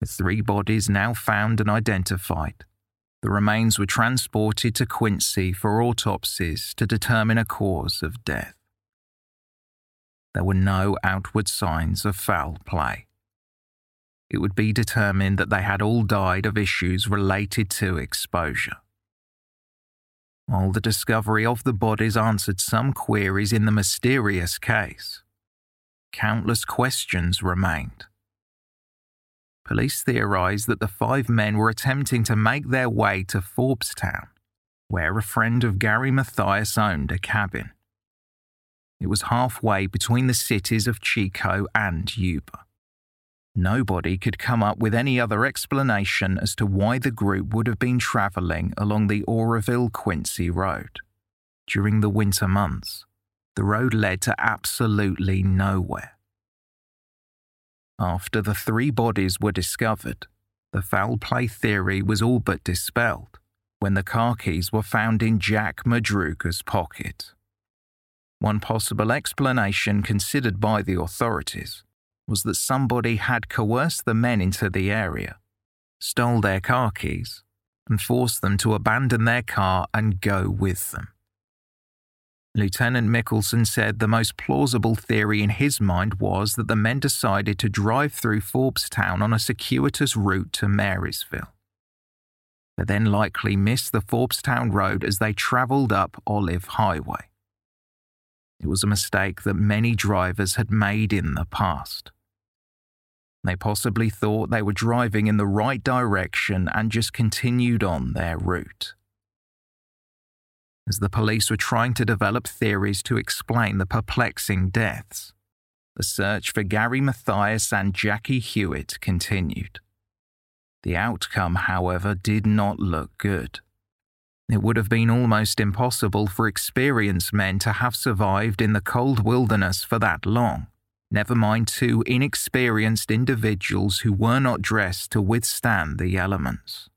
Speaker 1: The three bodies now found and identified, the remains were transported to Quincy for autopsies to determine a cause of death there were no outward signs of foul play. It would be determined that they had all died of issues related to exposure. While the discovery of the bodies answered some queries in the mysterious case, countless questions remained. Police theorized that the five men were attempting to make their way to Forbestown, where a friend of Gary Mathias owned a cabin. It was halfway between the cities of Chico and Yuba. Nobody could come up with any other explanation as to why the group would have been travelling along the Oroville Quincy Road. During the winter months, the road led to absolutely nowhere. After the three bodies were discovered, the foul play theory was all but dispelled when the car keys were found in Jack Madruga's pocket. One possible explanation considered by the authorities was that somebody had coerced the men into the area, stole their car keys, and forced them to abandon their car and go with them. Lieutenant Mickelson said the most plausible theory in his mind was that the men decided to drive through Forbestown on a circuitous route to Marysville. They then likely missed the Forbestown road as they travelled up Olive Highway. It was a mistake that many drivers had made in the past. They possibly thought they were driving in the right direction and just continued on their route. As the police were trying to develop theories to explain the perplexing deaths, the search for Gary Mathias and Jackie Huett continued. The outcome, however, did not look good. It would have been almost impossible for experienced men to have survived in the cold wilderness for that long, never mind two inexperienced individuals who were not dressed to withstand the elements.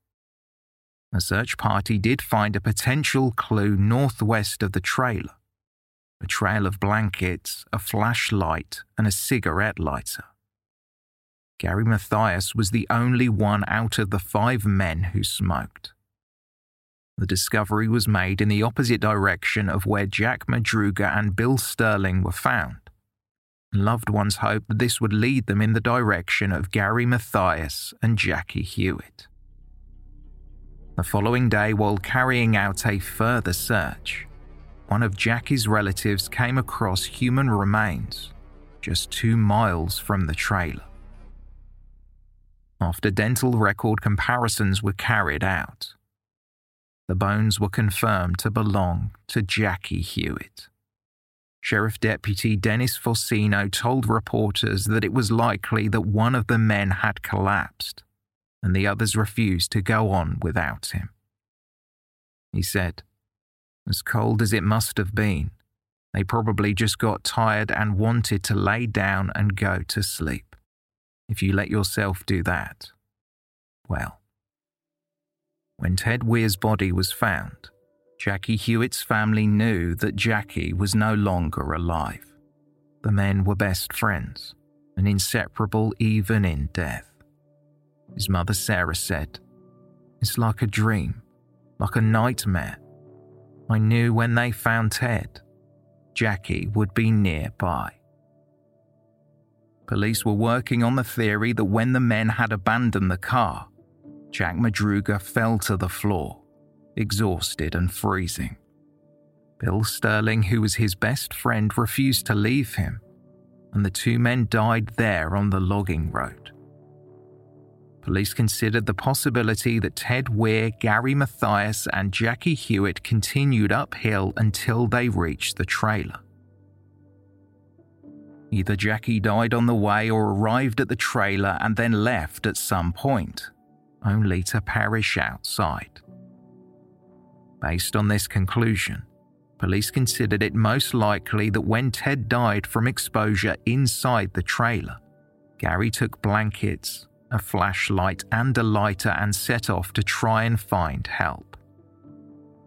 Speaker 1: A search party did find a potential clue northwest of the trailer a trail of blankets, a flashlight, and a cigarette lighter. Gary Mathias was the only one out of the five men who smoked. The discovery was made in the opposite direction of where Jack Madruga and Bill Sterling were found. Loved ones hoped that this would lead them in the direction of Gary Mathias and Jackie Huett. The following day, while carrying out a further search, one of Jackie's relatives came across human remains just two miles from the trailer. After dental record comparisons were carried out, the bones were confirmed to belong to Jackie Huett. Sheriff Deputy Dennis Forcino told reporters that it was likely that one of the men had collapsed and the others refused to go on without him. He said, As cold as it must have been, they probably just got tired and wanted to lay down and go to sleep. If you let yourself do that, well. When Ted Weiher's body was found, Jackie Huett's family knew that Jackie was no longer alive. The men were best friends and inseparable even in death. His mother Sarah said, It's like a dream, like a nightmare. I knew when they found Ted, Jackie would be nearby. Police were working on the theory that when the men had abandoned the car, Jack Madruga fell to the floor, exhausted and freezing. Bill Sterling, who was his best friend, refused to leave him, and the two men died there on the logging road police considered the possibility that Ted Weiher, Gary Mathias, and Jackie Huett continued uphill until they reached the trailer. Either Jackie died on the way or arrived at the trailer and then left at some point, only to perish outside. Based on this conclusion, police considered it most likely that when Ted died from exposure inside the trailer, Gary took blankets, a flashlight and a lighter and set off to try and find help.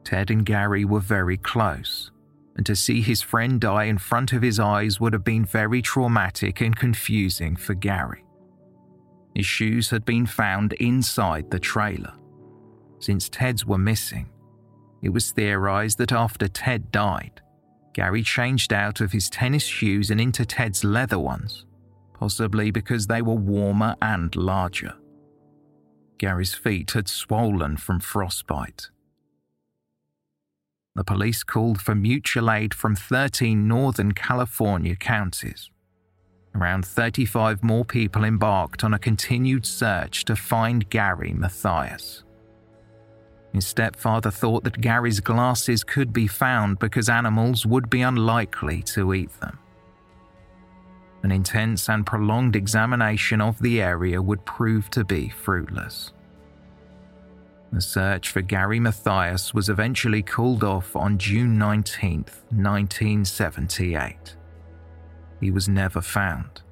Speaker 1: Ted and Gary were very close, and to see his friend die in front of his eyes would have been very traumatic and confusing for Gary. His shoes had been found inside the trailer. Since Ted's were missing, it was theorized that after Ted died, Gary changed out of his tennis shoes and into Ted's leather ones possibly because they were warmer and larger. Gary's feet had swollen from frostbite. The police called for mutual aid from 13 Northern California counties. Around 35 more people embarked on a continued search to find Gary Mathias. His stepfather thought that Gary's glasses could be found because animals would be unlikely to eat them. An intense and prolonged examination of the area would prove to be fruitless. The search for Gary Mathias was eventually called off on June 19, 1978. He was never found,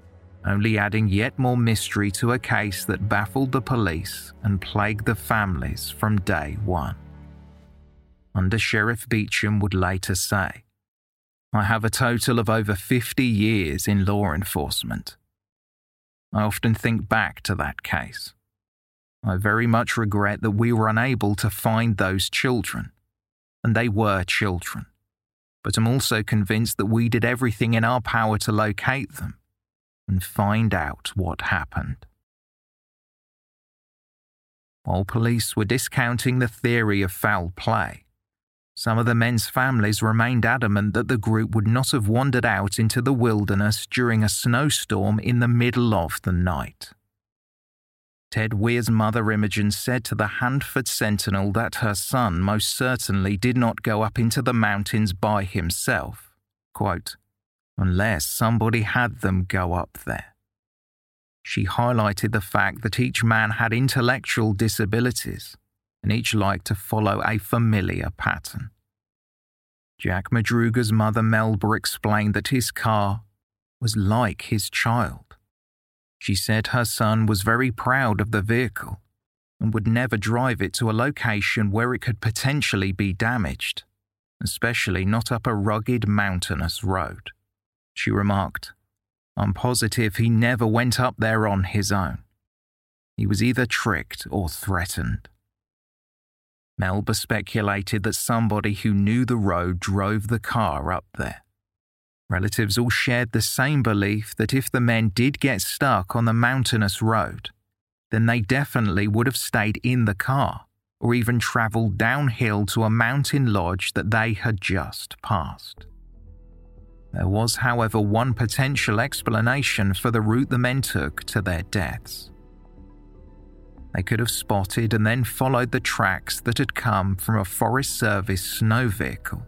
Speaker 1: only adding yet more mystery to a case that baffled the police and plagued the families from day one. Under Sheriff Beecham would later say, I have a total of over 50 years in law enforcement. I often think back to that case. I very much regret that we were unable to find those children, and they were children. But I'm also convinced that we did everything in our power to locate them and find out what happened. While police were discounting the theory of foul play, some of the men's families remained adamant that the group would not have wandered out into the wilderness during a snowstorm in the middle of the night. Ted Weiher's mother Imogen said to the Hanford Sentinel that her son most certainly did not go up into the mountains by himself, quote, unless somebody had them go up there. she highlighted the fact that each man had intellectual disabilities and each liked to follow a familiar pattern. Jack Madruga's mother Melba explained that his car was like his child. She said her son was very proud of the vehicle and would never drive it to a location where it could potentially be damaged, especially not up a rugged mountainous road. She remarked, I'm positive he never went up there on his own. He was either tricked or threatened. Melba speculated that somebody who knew the road drove the car up there. Relatives all shared the same belief that if the men did get stuck on the mountainous road, then they definitely would have stayed in the car or even travelled downhill to a mountain lodge that they had just passed. There was, however, one potential explanation for the route the men took to their deaths. They could have spotted and then followed the tracks that had come from a Forest Service snow vehicle,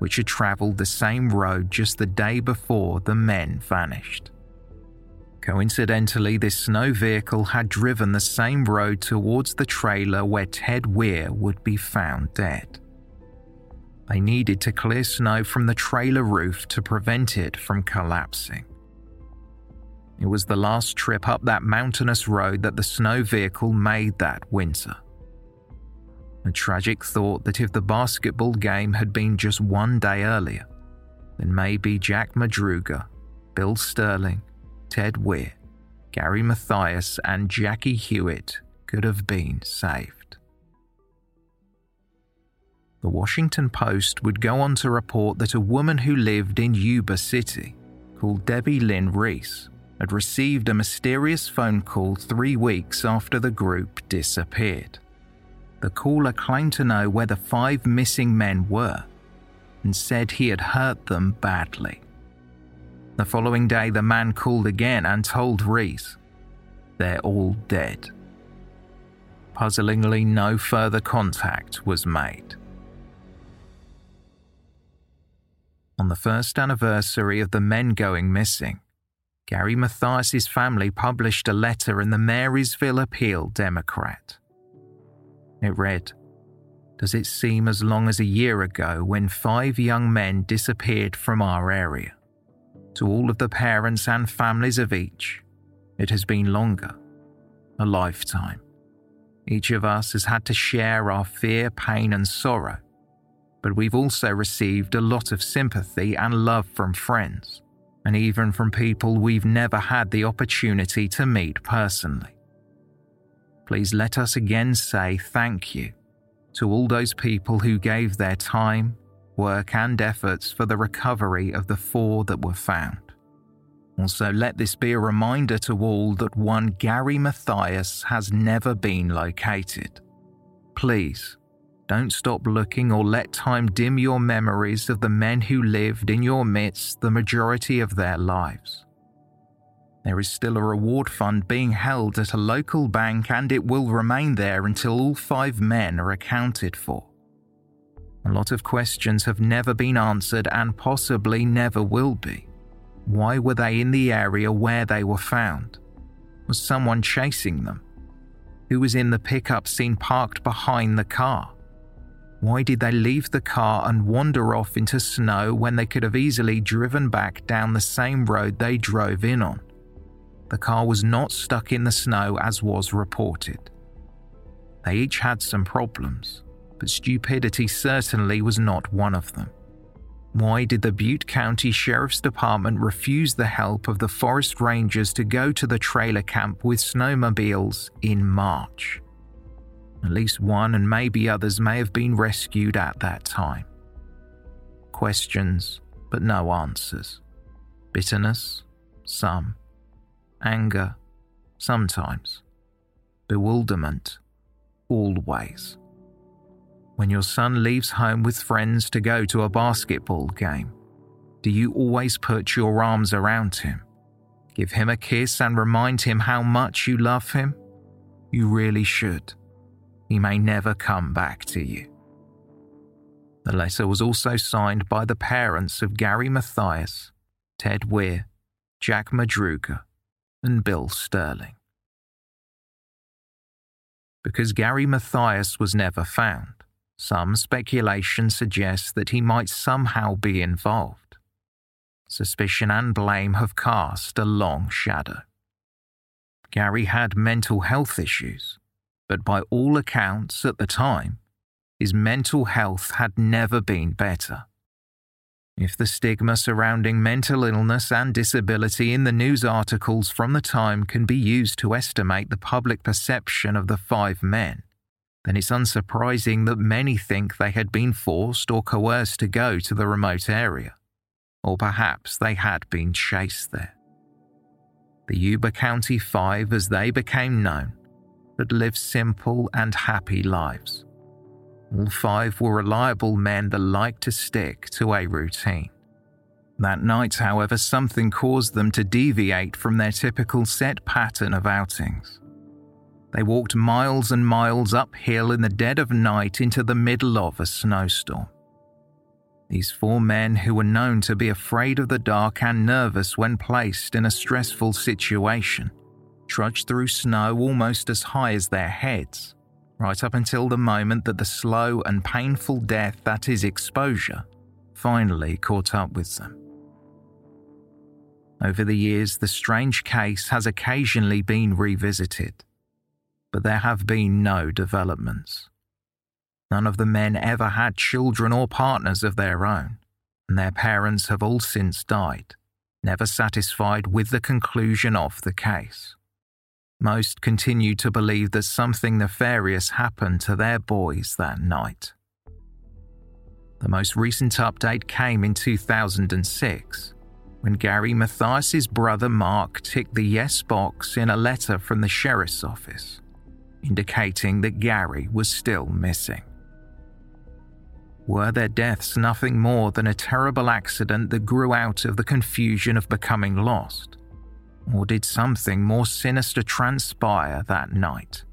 Speaker 1: which had travelled the same road just the day before the men vanished. Coincidentally, this snow vehicle had driven the same road towards the trailer where Ted Weiher would be found dead. They needed to clear snow from the trailer roof to prevent it from collapsing. It was the last trip up that mountainous road that the snow vehicle made that winter. A tragic thought that if the basketball game had been just one day earlier, then maybe Jack Madruga, Bill Sterling, Ted Weiher, Gary Mathias, and Jackie Huett could have been saved. The Washington Post would go on to report that a woman who lived in Yuba City, called Debbie Lynn Reese, had received a mysterious phone call three weeks after the group disappeared. The caller claimed to know where the five missing men were and said he had hurt them badly. The following day, the man called again and told Reese, They're all dead. Puzzlingly, no further contact was made. On the first anniversary of the men going missing, Gary Mathias's family published a letter in the Marysville Appeal Democrat. It read, Does it seem as long as a year ago when five young men disappeared from our area? To all of the parents and families of each, it has been longer, a lifetime. Each of us has had to share our fear, pain, and sorrow, but we've also received a lot of sympathy and love from friends and even from people we've never had the opportunity to meet personally. Please let us again say thank you to all those people who gave their time, work, and efforts for the recovery of the four that were found. Also, let this be a reminder to all that one Gary Mathias has never been located. Please don't stop looking or let time dim your memories of the men who lived in your midst the majority of their lives. There is still a reward fund being held at a local bank and it will remain there until all five men are accounted for. A lot of questions have never been answered and possibly never will be. Why were they in the area where they were found? Was someone chasing them? Who was in the pickup seen parked behind the car? Why did they leave the car and wander off into snow when they could have easily driven back down the same road they drove in on? The car was not stuck in the snow as was reported. They each had some problems, but stupidity certainly was not one of them. Why did the Butte County Sheriff's Department refuse the help of the forest rangers to go to the trailer camp with snowmobiles in March? At least one and maybe others may have been rescued at that time. Questions, but no answers. Bitterness, some. Anger, sometimes. Bewilderment, always. When your son leaves home with friends to go to a basketball game, do you always put your arms around him? Give him a kiss and remind him how much you love him? You really should he may never come back to you. The letter was also signed by the parents of Gary Mathias, Ted Weiher, Jack Madruga, and Bill Sterling. Because Gary Mathias was never found, some speculation suggests that he might somehow be involved. Suspicion and blame have cast a long shadow. Gary had mental health issues, but by all accounts at the time, his mental health had never been better. If the stigma surrounding mental illness and disability in the news articles from the time can be used to estimate the public perception of the five men, then it's unsurprising that many think they had been forced or coerced to go to the remote area, or perhaps they had been chased there. The Yuba County Five, as they became known, had lived simple and happy lives. All five were reliable men that liked to stick to a routine. That night, however, something caused them to deviate from their typical set pattern of outings. They walked miles and miles uphill in the dead of night into the middle of a snowstorm. These four men, who were known to be afraid of the dark and nervous when placed in a stressful situation, trudged through snow almost as high as their heads, right up until the moment that the slow and painful death that is exposure finally caught up with them. Over the years, the strange case has occasionally been revisited but there have been no developments. None of the men ever had children or partners of their own, and their parents have all since died, never satisfied with the conclusion of the case. Most continue to believe that something nefarious happened to their boys that night. The most recent update came in 2006 when Gary Mathias's brother Mark ticked the yes box in a letter from the sheriff's office indicating that Gary was still missing. Were their deaths nothing more than a terrible accident that grew out of the confusion of becoming lost? Or did something more sinister transpire that night?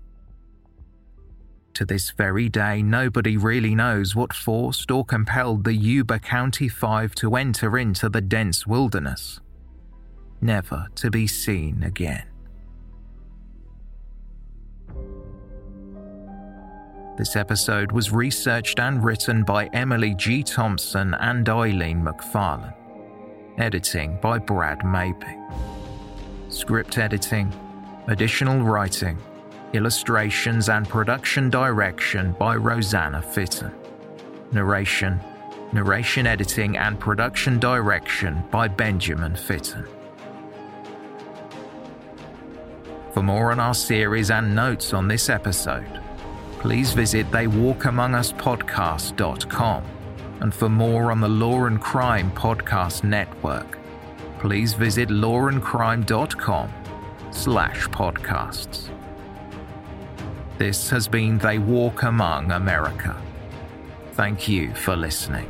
Speaker 1: To this very day, nobody really knows what forced or compelled the Yuba County Five to enter into the dense wilderness, never to be seen again. This episode was researched and written by Emily G. Thompson and Eileen Macfarlane. Editing by Brad Maping. Script editing, additional writing, illustrations, and production direction by Rosanna Fitton. Narration, narration editing, and production direction by Benjamin Fitton. For more on our series and notes on this episode, please visit theywalkamonguspodcast.com. And for more on the Law and Crime Podcast Network, please visit lawandcrime.com slash podcasts. This has been They Walk Among America. Thank you for listening.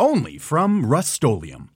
Speaker 2: only from Rust-Oleum